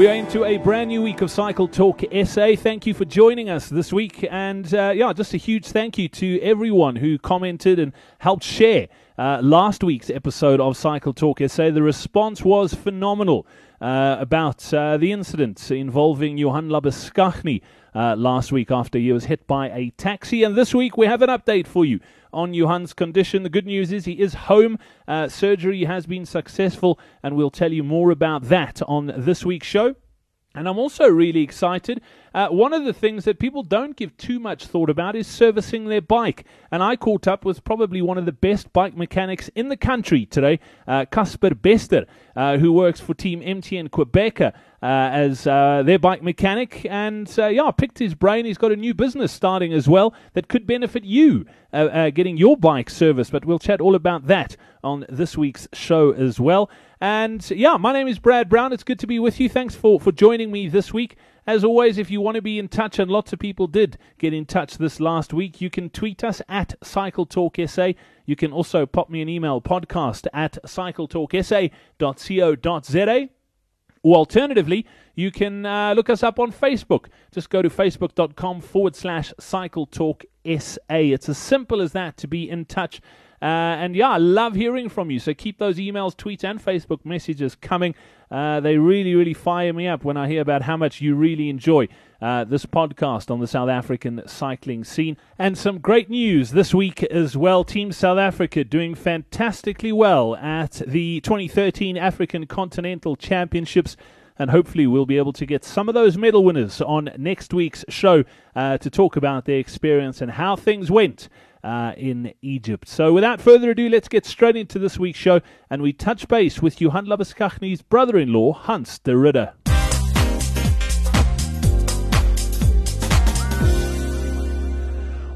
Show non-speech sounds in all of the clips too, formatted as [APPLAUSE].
We are into a brand new week of Cycle Talk SA. Thank you for joining us this week. And uh, yeah, just a huge thank you to everyone who commented and helped share uh, last week's episode of Cycle Talk SA. The response was phenomenal uh, about uh, the incident involving Johan Labuschagne uh, last week after he was hit by a taxi. And this week we have an update for you on Johan's condition. The good news is he is home. Uh, surgery has been successful, and we'll tell you more about that on this week's show. And I'm also really excited. Uh, one of the things that people don't give too much thought about is servicing their bike. And I caught up with probably one of the best bike mechanics in the country today, uh, Casper Bester, uh, who works for Team MTN Qhubeka uh, as uh, their bike mechanic. And uh, yeah, picked his brain. He's got a new business starting as well that could benefit you getting your bike serviced. But we'll chat all about that on this week's show as well. And yeah, my name is Brad Brown. It's good to be with you. Thanks for, for joining me this week. As always, if you want to be in touch, and lots of people did get in touch this last week, you can tweet us at Cycle Talk SA. You can also pop me an email, podcast at cycletalksa.co.za. Or alternatively, you can uh, look us up on Facebook. Just go to facebook.com forward slash cycle talk SA. It's as simple as that to be in touch uh, and yeah, I love hearing from you. So keep those emails, tweets, and Facebook messages coming. Uh, they really, really fire me up when I hear about how much you really enjoy uh, this podcast on the South African cycling scene. And some great news this week as well. Team South Africa doing fantastically well at the 2013 African Continental Championships and hopefully we'll be able to get some of those medal winners on next week's show uh, to talk about their experience and how things went uh, in Egypt. So, without further ado, let's get straight into this week's show, and we touch base with Johan Labuschagne's brother-in-law, Hans de Ridder.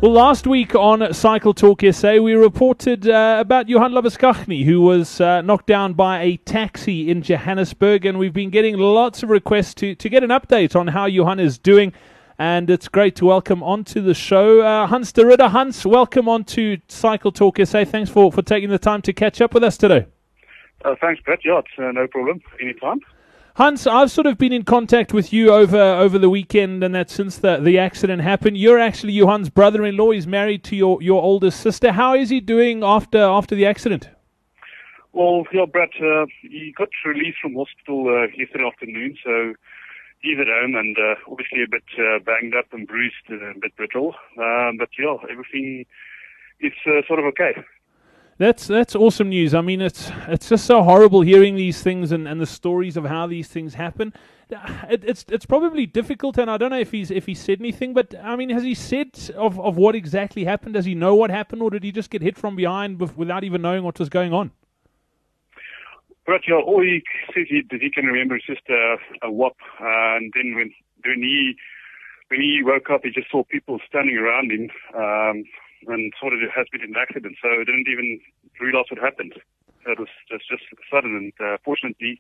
Well, last week on Cycle Talk SA, we reported uh, about Johan Labuschagne, who was uh, knocked down by a taxi in Johannesburg, and we've been getting lots of requests to, to get an update on how Johan is doing and it's great to welcome onto the show uh, Hans de Ridder. Hans, welcome onto Cycle Talk SA. Thanks for, for taking the time to catch up with us today. Uh, thanks, Brett. Yeah, it's uh, no problem. Anytime. Hans, I've sort of been in contact with you over over the weekend, and that since the, the accident happened. You're actually Johan's brother-in-law. He's married to your, your oldest sister. How is he doing after after the accident? Well, yeah, Brett, uh, he got released from hospital uh, yesterday afternoon, so he's at home and uh, obviously a bit uh, banged up and bruised and a bit brittle. Um, but yeah, everything is uh, sort of okay. That's that's awesome news. I mean, it's it's just so horrible hearing these things and, and the stories of how these things happen. It, it's it's probably difficult, and I don't know if he's if he said anything. But I mean, has he said of, of what exactly happened? Does he know what happened, or did he just get hit from behind without even knowing what was going on? But all he says he, that he can remember is just a, a whop. Uh, and then when, when he, when he woke up, he just saw people standing around him, um, and thought it has been an accident. So he didn't even realize what happened. It was just, just sudden. And, uh, fortunately,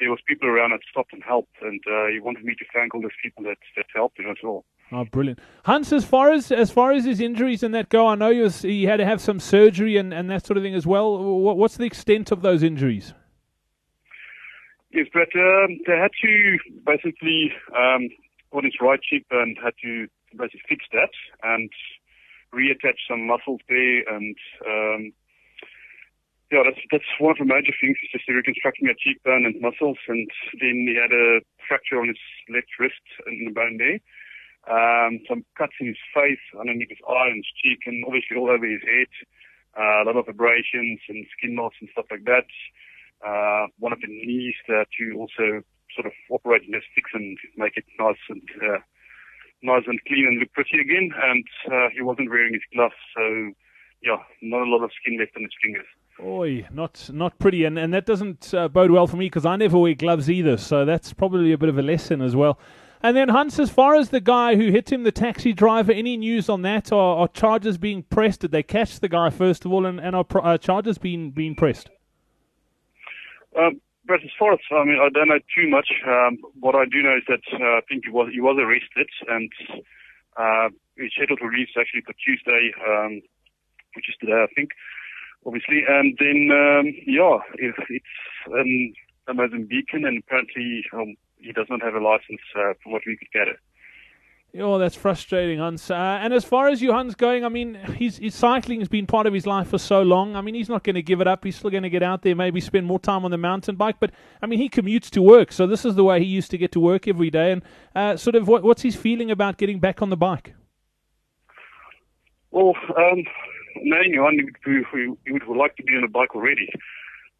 there was people around that stopped and helped. And, uh, he wanted me to thank all those people that, that helped him as well. Oh, brilliant, Hans. As far as as far as his injuries and that go, I know he, was, he had to have some surgery and, and that sort of thing as well. What's the extent of those injuries? Yes, but um, they had to basically um, put his right cheek and had to basically fix that and reattach some muscles there and um, yeah, that's that's one of the major things is just reconstructing a cheekbone and muscles and then he had a fracture on his left wrist in the bone there. Um, some cuts in his face, underneath his eye and his cheek and obviously all over his head. Uh, a lot of abrasions and skin loss and stuff like that uh, one of the knees uh, to also sort of operate in fix and make it nice and uh, nice and clean and look pretty again. And uh, he wasn't wearing his gloves, so yeah, not a lot of skin left on his fingers. Oi, not not pretty, and and that doesn't uh, bode well for me because I never wear gloves either. So that's probably a bit of a lesson as well. And then Hans, as far as the guy who hit him, the taxi driver, any news on that? Are, are charges being pressed? Did they catch the guy first of all, and, and are, are charges being being pressed? Um, but as far as I mean, I don't know too much. Um, what I do know is that uh, I think he was he was arrested and uh, he's scheduled to release actually for Tuesday, um, which is today, I think, obviously. And then um, yeah, it, it's um, a Mozambican, and apparently um, he does not have a license uh, from what we could gather. Oh, that's frustrating, Hans. Uh, and as far as Johan's going, I mean, his, his cycling has been part of his life for so long. I mean, he's not going to give it up. He's still going to get out there, maybe spend more time on the mountain bike. But I mean, he commutes to work, so this is the way he used to get to work every day. And uh, sort of, what, what's his feeling about getting back on the bike? Well, um, knowing Johan, he, he, he would like to be on the bike already.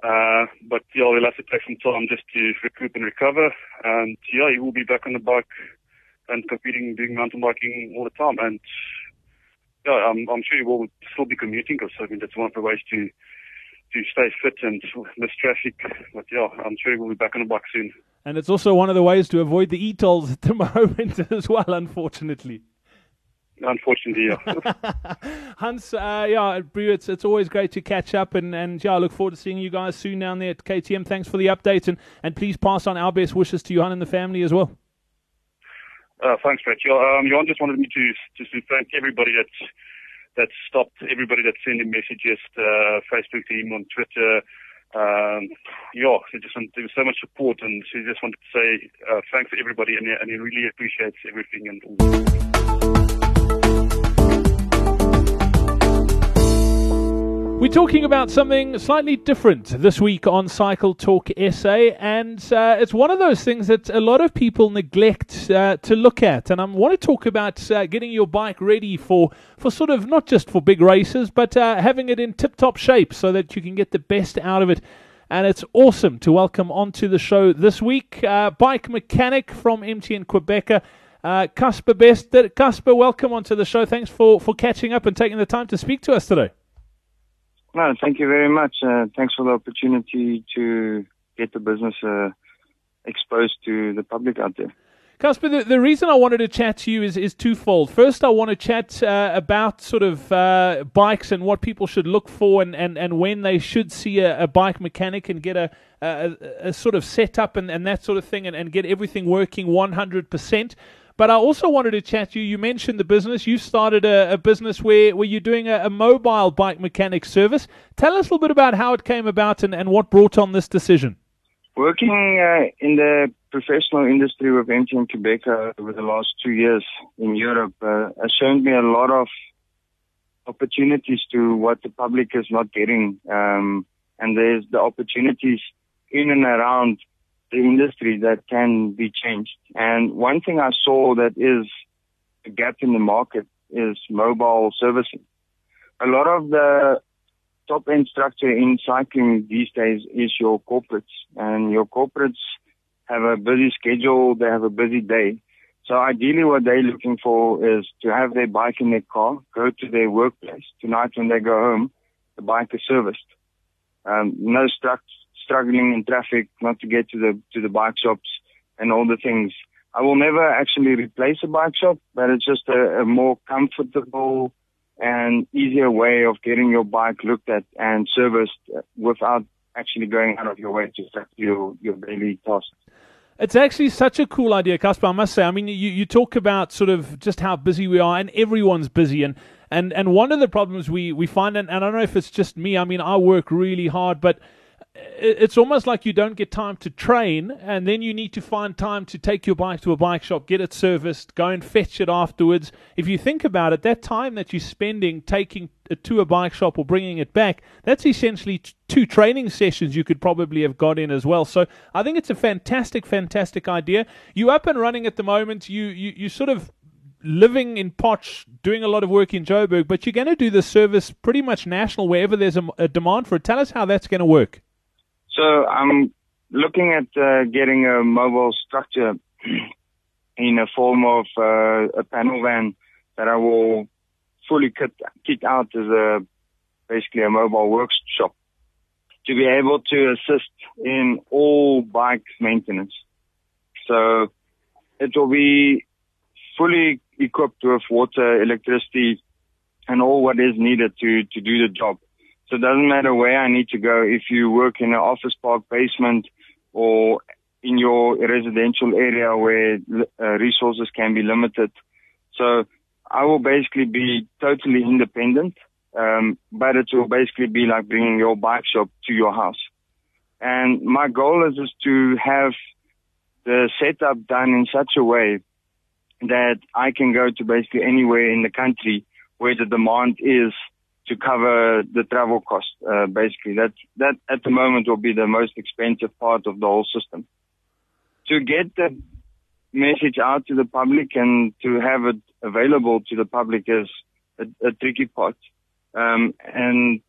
Uh, but yeah, he'll have to take some time just to recoup and recover. And yeah, he will be back on the bike and competing, doing mountain biking all the time. And yeah, I'm, I'm sure he will still be commuting because I mean that's one of the ways to to stay fit and miss traffic. But yeah, I'm sure he will be back on the bike soon. And it's also one of the ways to avoid the e-tolls at the moment as well, unfortunately. Unfortunately, yeah. [LAUGHS] Hans, uh, yeah, Brew, it's, it's always great to catch up, and, and yeah, I look forward to seeing you guys soon down there at KTM. Thanks for the update, and, and please pass on our best wishes to Johan and the family as well. Uh, thanks, Brett. Um, Johan just wanted me to just to thank everybody that's that stopped, everybody that sent him messages, uh, Facebook him on Twitter. Um, yeah, he just want, there was so much support, and he just wanted to say uh, thanks to everybody, and, and he really appreciates everything and all. We're talking about something slightly different this week on Cycle Talk SA, and uh, it's one of those things that a lot of people neglect uh, to look at. And I want to talk about uh, getting your bike ready for, for sort of not just for big races, but uh, having it in tip top shape so that you can get the best out of it. And it's awesome to welcome onto the show this week uh, bike mechanic from MTN Qhubeka. Uh, Casper Best. Casper, welcome onto the show. Thanks for, for catching up and taking the time to speak to us today. No, thank you very much. Uh, thanks for the opportunity to get the business uh, exposed to the public out there. Casper, the, the, reason I wanted to chat to you is, is twofold. First, I want to chat uh, about sort of uh, bikes and what people should look for and, and, and when they should see a, a bike mechanic and get a, a, a sort of setup and, and that sort of thing and, and get everything working 100%. But I also wanted to chat to you. You mentioned the business. You started a, a business where, where you're doing a, a, mobile bike mechanic service. Tell us a little bit about how it came about and, and what brought on this decision. Working uh, in the professional industry with MTN Qhubeka over the last two years in Europe uh, has shown me a lot of opportunities to what the public is not getting. Um, and there's the opportunities in and around industry that can be changed. And one thing I saw that is a gap in the market is mobile servicing. A lot of the top end structure in cycling these days is your corporates and your corporates have a busy schedule. They have a busy day. So ideally what they're looking for is to have their bike in their car, go to their workplace. Tonight when they go home, the bike is serviced. Um, no struct, struggling in traffic, not to get to the to the bike shops and all the things. I will never actually replace a bike shop, but it's just a, a more comfortable and easier way of getting your bike looked at and serviced without actually going out of your way to do your, your daily tasks. It's actually such a cool idea, Casper. I must say. I mean, you, you talk about sort of just how busy we are, and everyone's busy. And, and, and one of the problems we, we find, and, and I don't know if it's just me, I mean, I work really hard, but it's almost like you don't get time to train, and then you need to find time to take your bike to a bike shop, get it serviced, go and fetch it afterwards. If you think about it, that time that you're spending taking it to a bike shop or bringing it back, that's essentially two training sessions you could probably have got in as well. So I think it's a fantastic, fantastic idea. You up and running at the moment. You you you sort of living in Potch, doing a lot of work in Joburg, but you're going to do the service pretty much national wherever there's a, a demand for it. Tell us how that's going to work. So I'm looking at uh, getting a mobile structure [CLEARS THROAT] in a form of uh, a panel van that I will fully kit, kit out as a basically a mobile workshop to be able to assist in all bike maintenance. So it will be fully equipped with water, electricity, and all what is needed to, to do the job. So it doesn't matter where I need to go. If you work in an office park basement or in your residential area where uh, resources can be limited. So I will basically be totally independent. Um, but it will basically be like bringing your bike shop to your house. And my goal is, is to have the setup done in such a way that I can go to basically anywhere in the country where the demand is to cover the travel cost. Uh, basically, that that at the moment will be the most expensive part of the whole system. To get the message out to the public and to have it available to the public is a, a tricky part. Um, and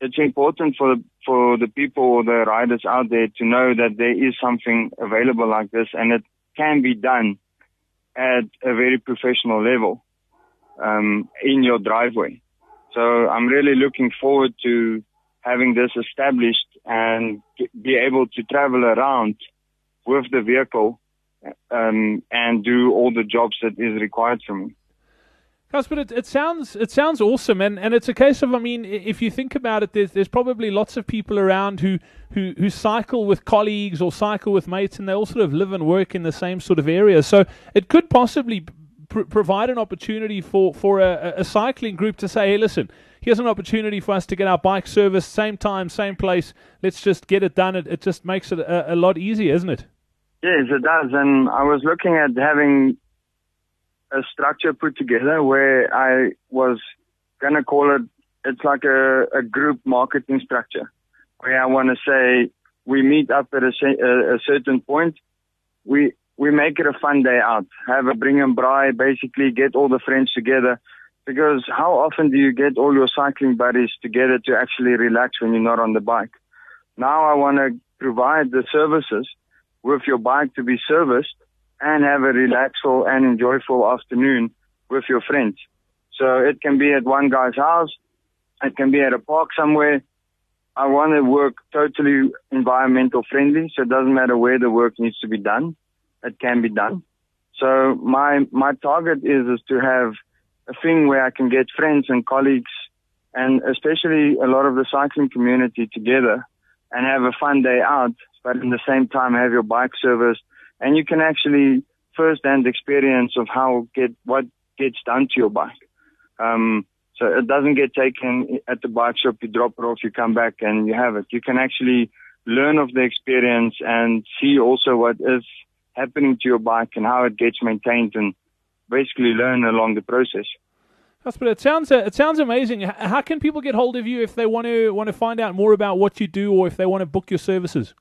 it's important for for the people or the riders out there to know that there is something available like this and it can be done at a very professional level um, in your driveway. So I'm really looking forward to having this established and be able to travel around with the vehicle um, and do all the jobs that is required from me. Gus, but it, it sounds it sounds awesome, and, and it's a case of I mean, if you think about it, there's there's probably lots of people around who, who, who cycle with colleagues or cycle with mates, and they all sort of live and work in the same sort of area. So it could possibly pr- provide an opportunity for for a, a cycling group to say, hey, listen, here's an opportunity for us to get our bike serviced, same time, same place. Let's just get it done. It, it just makes it a, a lot easier, isn't it? Yes, it does. And I was looking at having a structure put together where I was gonna call it. It's like a, a group marketing structure where I want to say we meet up at a, a, certain point. We we make it a fun day out. Have a bring and braai, basically get all the friends together. Because how often do you get all your cycling buddies together to actually relax when you're not on the bike? Now I want to provide the services with your bike to be serviced and have a relaxful and enjoyable afternoon with your friends. So it can be at one guy's house. It can be at a park somewhere. I want to work totally environmental friendly. So it doesn't matter where the work needs to be done. It can be done. So my, my target is, is to have a thing where I can get friends and colleagues and especially a lot of the cycling community together and have a fun day out, but in the same time have your bike serviced and you can actually first-hand experience of how get what gets done to your bike. Um, so it doesn't get taken at the bike shop. You drop it off, you come back, and you have it. You can actually learn of the experience and see also what is happening to your bike and how it gets maintained, and basically learn along the process. That's, but it sounds it sounds amazing. How can people get hold of you if they want to want to find out more about what you do, or if they want to book your services?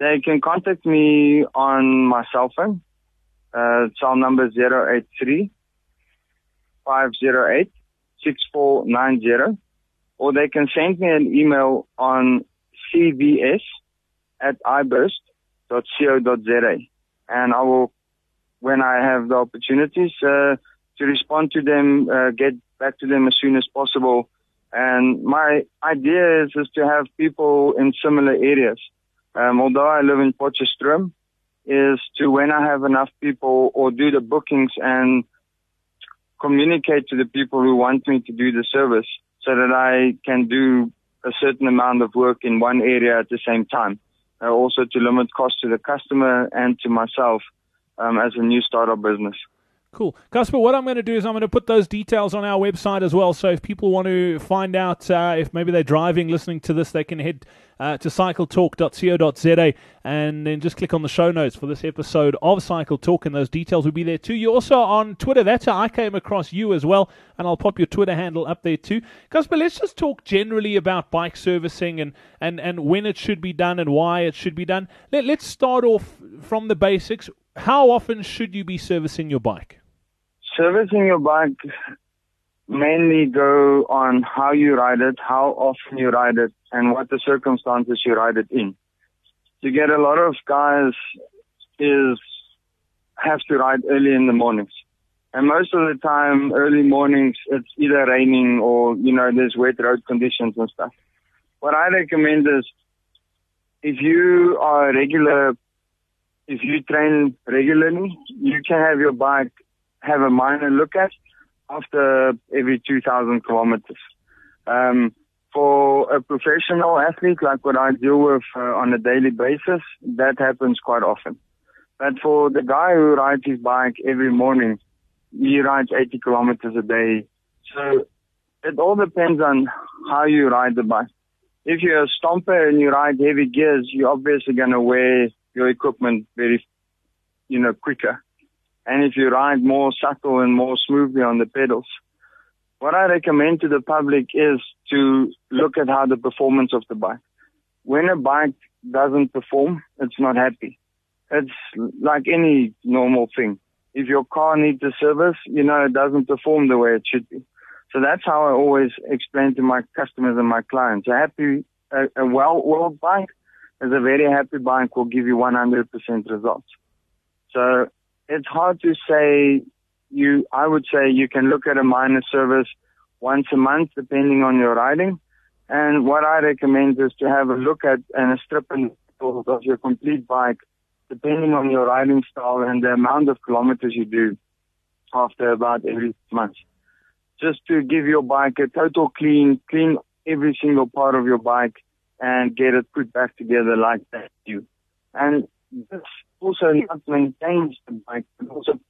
They can contact me on my cell phone. Uh, cell number 083 508 6490. Or they can send me an email on cvs at iburst.co.za. And I will, when I have the opportunities, uh, to respond to them, uh, get back to them as soon as possible. And my idea is, is to have people in similar areas um, although I live in Potchefstroom, is to when I have enough people or do the bookings and communicate to the people who want me to do the service so that I can do a certain amount of work in one area at the same time. Uh, also to limit cost to the customer and to myself um, as a new startup business. Cool. Casper, what I'm going to do is I'm going to put those details on our website as well. So if people want to find out uh, if maybe they're driving, listening to this, they can head uh, to cycletalk.co.za and then just click on the show notes for this episode of Cycle Talk, and those details will be there too. You're also on Twitter. That's how I came across you as well, and I'll pop your Twitter handle up there too. Casper, let's just talk generally about bike servicing and, and, and when it should be done and why it should be done. Let, let's start off from the basics. How often should you be servicing your bike? Servicing your bike mainly go on how you ride it, how often you ride it, and what the circumstances you ride it in. You get a lot of guys is have to ride early in the mornings. And most of the time, early mornings, it's either raining or, you know, there's wet road conditions and stuff. What I recommend is if you are a regular, if you train regularly, you can have your bike have a minor look at after every 2,000 kilometers. Um, for a professional athlete like what I deal with uh, on a daily basis, that happens quite often. But for the guy who rides his bike every morning, he rides 80 kilometers a day. So it all depends on how you ride the bike. If you're a stomper and you ride heavy gears, you're obviously going to wear your equipment very, you know, quicker. And if you ride more subtle and more smoothly on the pedals, what I recommend to the public is to look at how the performance of the bike. When a bike doesn't perform, it's not happy. It's like any normal thing. If your car needs a service, you know, it doesn't perform the way it should be. So that's how I always explain to my customers and my clients. A happy, a, a well-oiled bike is a very happy bike will give you 100% results. So it's hard to say you, I would say you can look at a minor service once a month depending on your riding. And what I recommend is to have a look at and a strip and of your complete bike depending on your riding style and the amount of kilometers you do after about every month. Just to give your bike a total clean, clean every single part of your bike and get it put back together like that you. And this also hmm. not maintains the bike, but also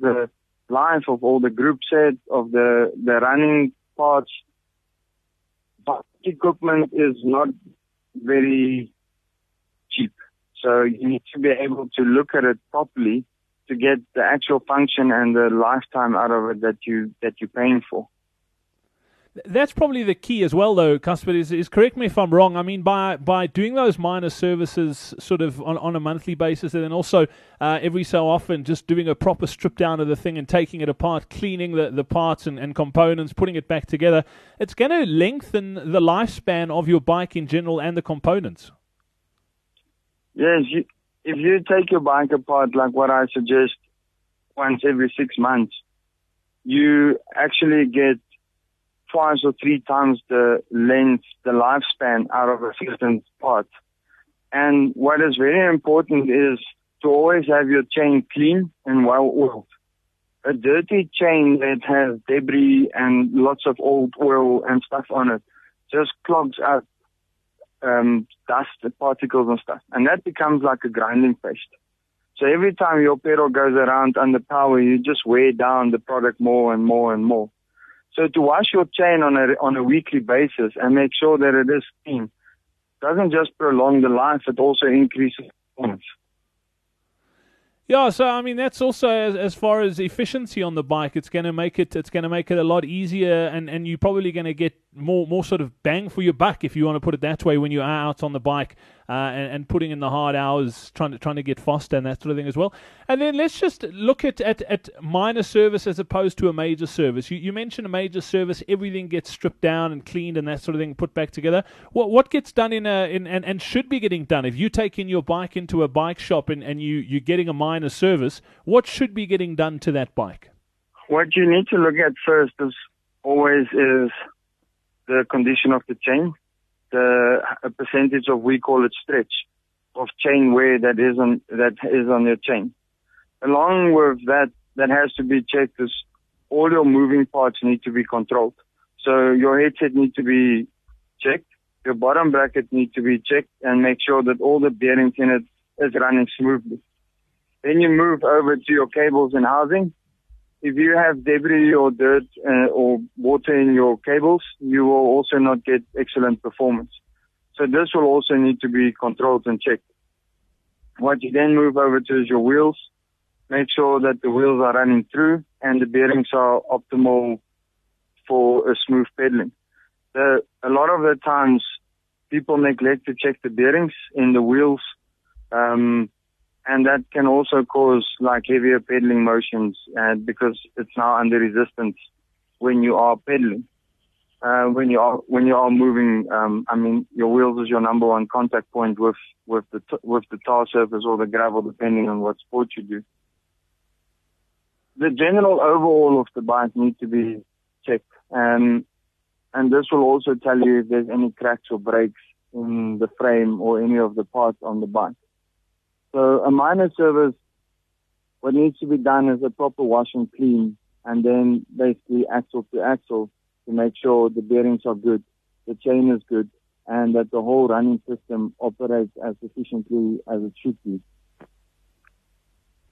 the life of all the group set of the, the running parts. But equipment is not very cheap. So you need to be able to look at it properly to get the actual function and the lifetime out of it that you that you're paying for. That's probably the key as well, though, Cuthbert. Is, is correct me if I'm wrong. I mean, by by doing those minor services sort of on, on a monthly basis, and then also uh, every so often just doing a proper strip down of the thing and taking it apart, cleaning the, the parts and, and components, putting it back together, it's going to lengthen the lifespan of your bike in general and the components. Yes, you, if you take your bike apart, like what I suggest, once every six months, you actually get twice or three times the length, the lifespan out of a certain part. And what is very important is to always have your chain clean and well oiled. A dirty chain that has debris and lots of old oil and stuff on it just clogs up um, dust particles and stuff. And that becomes like a grinding paste. So every time your pedal goes around under power, you just weigh down the product more and more and more. So to wash your chain on a, on a weekly basis and make sure that it is clean doesn't just prolong the life, it also increases performance. Yeah, so I mean that's also as, as far as efficiency on the bike, it's going to make it it's going to make it a lot easier, and, and you're probably going to get more more sort of bang for your buck if you want to put it that way when you are out on the bike uh, and, and, putting in the hard hours, trying to trying to get faster and that sort of thing as well. And then let's just look at at, at minor service as opposed to a major service. You, you mentioned a major service, everything gets stripped down and cleaned and that sort of thing put back together. What what gets done in a in and, and should be getting done if you take in your bike into a bike shop and, and you you're getting a minor service? What should be getting done to that bike? What you need to look at first is always is the condition of the chain the percentage of we call it stretch of chain wear that is on that is on your chain. Along with that, that has to be checked is all your moving parts need to be controlled. So your headset needs to be checked, your bottom bracket needs to be checked, and make sure that all the bearings in it is running smoothly. Then you move over to your cables and housing if you have debris or dirt uh, or water in your cables, you will also not get excellent performance. So this will also need to be controlled and checked. What you then move over to is your wheels. Make sure that the wheels are running through and the bearings are optimal for a smooth pedaling. The, a lot of the times people neglect to check the bearings in the wheels. Um, and that can also cause like heavier pedaling motions uh, because it's now under resistance when you are pedaling. Uh, when you are when you are moving, um, I mean, your wheels is your number one contact point with with the t- with the tar surface or the gravel, depending on what sport you do. The general overall of the bike needs to be checked, um, and this will also tell you if there's any cracks or breaks in the frame or any of the parts on the bike. So a minor service, what needs to be done is a proper wash and clean, and then basically axle to axle to make sure the bearings are good, the chain is good, and that the whole running system operates as efficiently as it should be.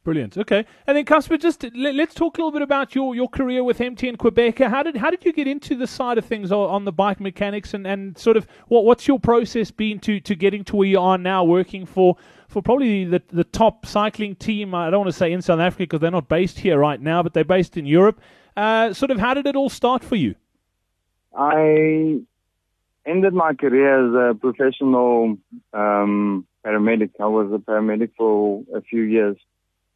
Brilliant. Okay, and then Casper, just let, us talk a little bit about your, your career with MTN Qhubeka. How did how did you get into the side of things on the bike mechanics, and, and sort of what what's your process been to, to getting to where you are now, working for for probably the the top cycling team? I don't want to say in South Africa because they're not based here right now, but they're based in Europe. Uh, sort of how did it all start for you? I ended my career as a professional um, paramedic. I was a paramedic for a few years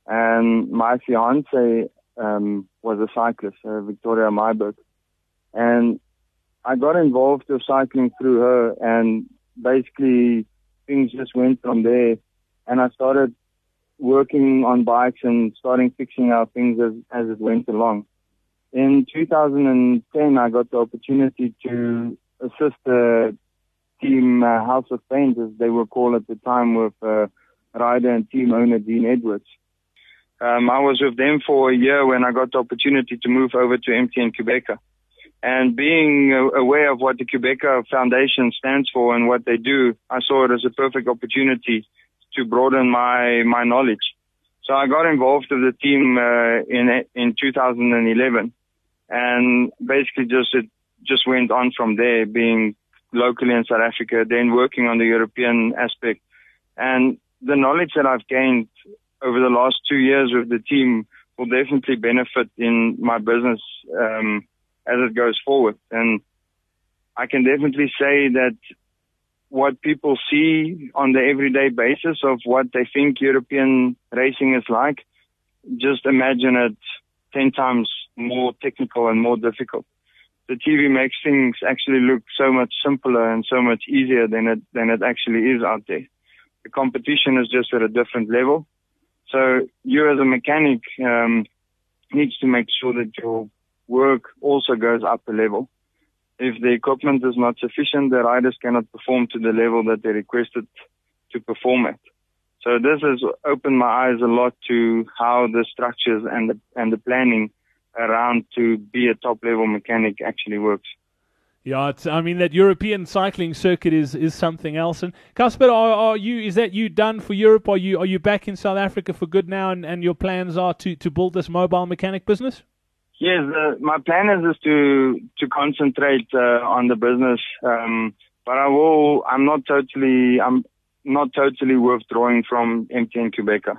and my fiance um, was a cyclist, uh, Victoria Myberg, and I got involved with cycling through her, and basically things just went from there. And I started working on bikes and starting fixing out things as, as it went along. In 2010, I got the opportunity to assist the team uh, House of Paint, as they were called at the time, with uh, rider and team owner Dean Edwards. Um, I was with them for a year when I got the opportunity to move over to MTN Qhubeka. And being aware of what the Qhubeka Foundation stands for and what they do, I saw it as a perfect opportunity to broaden my, my knowledge. So I got involved with the team uh, in in 2011, and basically just it just went on from there, being locally in South Africa, then working on the European aspect, and the knowledge that I've gained over the last two years with the team will definitely benefit in my business um, as it goes forward. And I can definitely say that what people see on the everyday basis of what they think European racing is like, just imagine it 10 times more technical and more difficult. The TV makes things actually look so much simpler and so much easier than it, than it actually is out there. The competition is just at a different level. So you as a mechanic um, needs to make sure that your work also goes up a level. If the equipment is not sufficient, the riders cannot perform to the level that they requested to perform at. So this has opened my eyes a lot to how the structures and the, and the planning around to be a top level mechanic actually works. Yeah, I mean that European cycling circuit is, is something else. And Casper, are, are you is that you done for Europe? Are you are you back in South Africa for good now? And, and your plans are to, to build this mobile mechanic business? Yes, uh, my plan is just to to concentrate uh, on the business. Um, but I will. I'm not totally. I'm not totally withdrawing from MTN Qhubeka.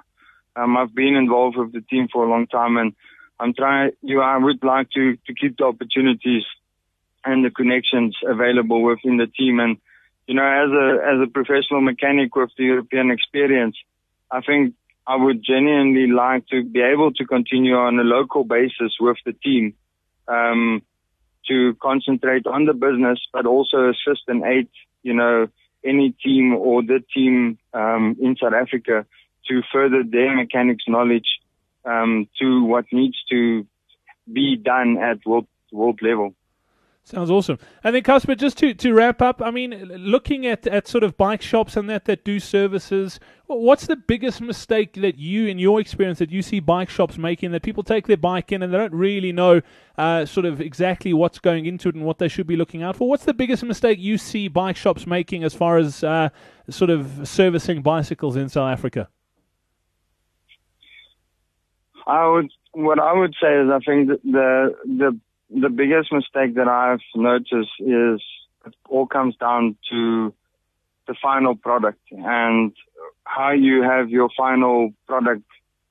Um, I've been involved with the team for a long time, and I'm trying. You, know, I would like to to keep the opportunities and the connections available within the team. And, you know, as a, as a professional mechanic with the European experience, I think I would genuinely like to be able to continue on a local basis with the team, um, to concentrate on the business, but also assist and aid, you know, any team or the team, um, in South Africa to further their mechanics knowledge, um, to what needs to be done at world, world level. Sounds awesome. And then, Casper, just to, to wrap up, I mean, looking at, at sort of bike shops and that that do services, what's the biggest mistake that you, in your experience, that you see bike shops making? That people take their bike in and they don't really know uh, sort of exactly what's going into it and what they should be looking out for. What's the biggest mistake you see bike shops making as far as uh, sort of servicing bicycles in South Africa? I would, what I would say is, I think the the the biggest mistake that I've noticed is it all comes down to the final product and how you have your final product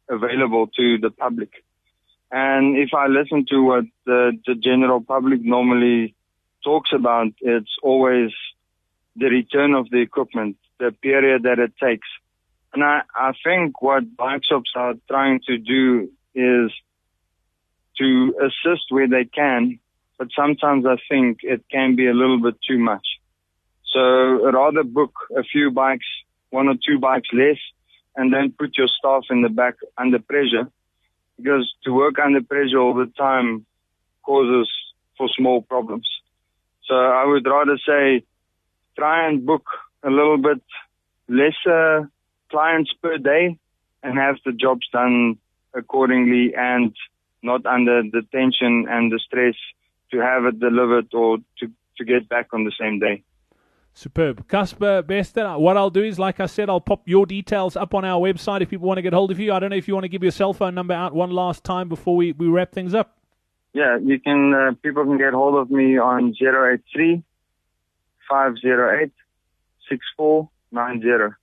available to the public. And if I listen to what the, the general public normally talks about, it's always the return of the equipment, the period that it takes. And I, I think what bike shops are trying to do is to assist where they can, but sometimes I think it can be a little bit too much. So rather book a few bikes, one or two bikes less, and then put your staff in the back under pressure, because to work under pressure all the time causes for small problems. So I would rather say try and book a little bit lesser clients per day and have the jobs done accordingly and not under the tension and the stress to have it delivered or to, to get back on the same day. Superb. Casper Bester, what I'll do is, like I said, I'll pop your details up on our website if people want to get hold of you. I don't know if you want to give your cell phone number out one last time before we, we wrap things up. Yeah, you can, uh, people can get hold of me on 083 508 6490.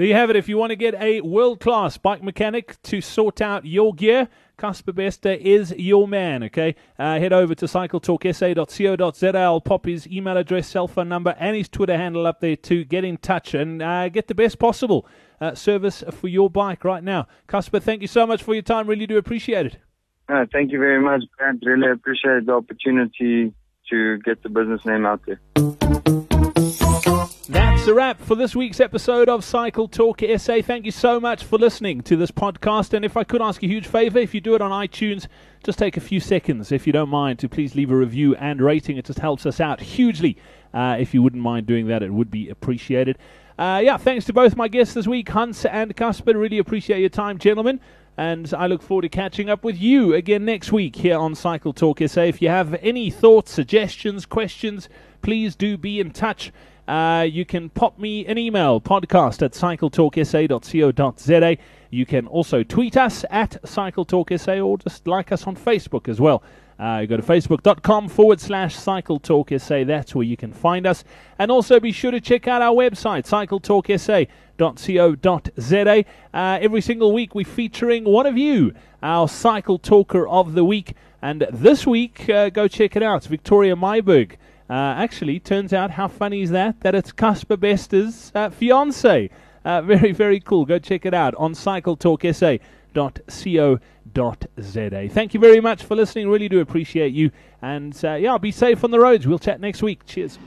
There you have it. If you want to get a world class bike mechanic to sort out your gear, Casper Bester is your man, okay? Uh, head over to cycletalksa.co.za. I'll pop his email address, cell phone number, and his Twitter handle up there to get in touch and uh, get the best possible uh, service for your bike right now. Casper, thank you so much for your time. Really do appreciate it. Uh, thank you very much. Really appreciate the opportunity to get the business name out there. That's a wrap for this week's episode of Cycle Talk SA. Thank you so much for listening to this podcast. And if I could ask a huge favor, if you do it on iTunes, just take a few seconds, if you don't mind, to please leave a review and rating. It just helps us out hugely. Uh, if you wouldn't mind doing that, it would be appreciated. Uh, yeah, thanks to both my guests this week, Hans and Casper. Really appreciate your time, gentlemen. And I look forward to catching up with you again next week here on Cycle Talk SA. If you have any thoughts, suggestions, questions, please do be in touch. Uh, you can pop me an email, podcast at cycletalksa.co.za. You can also tweet us at cycletalksa or just like us on Facebook as well. Uh, go to facebook.com forward slash cycle talk SA. That's where you can find us. And also be sure to check out our website, cycletalksa.co.za. Uh, every single week we're featuring one of you, our cycle talker of the week. And this week, uh, go check it out. Victoria Myberg. Uh, actually, turns out how funny is that? That it's Casper Bester's uh, fiance. Uh, [LAUGHS] very, very cool. Go check it out on cycletalksa.co.za za. Thank you very much for listening. Really do appreciate you. And uh, yeah, be safe on the roads. We'll chat next week. Cheers.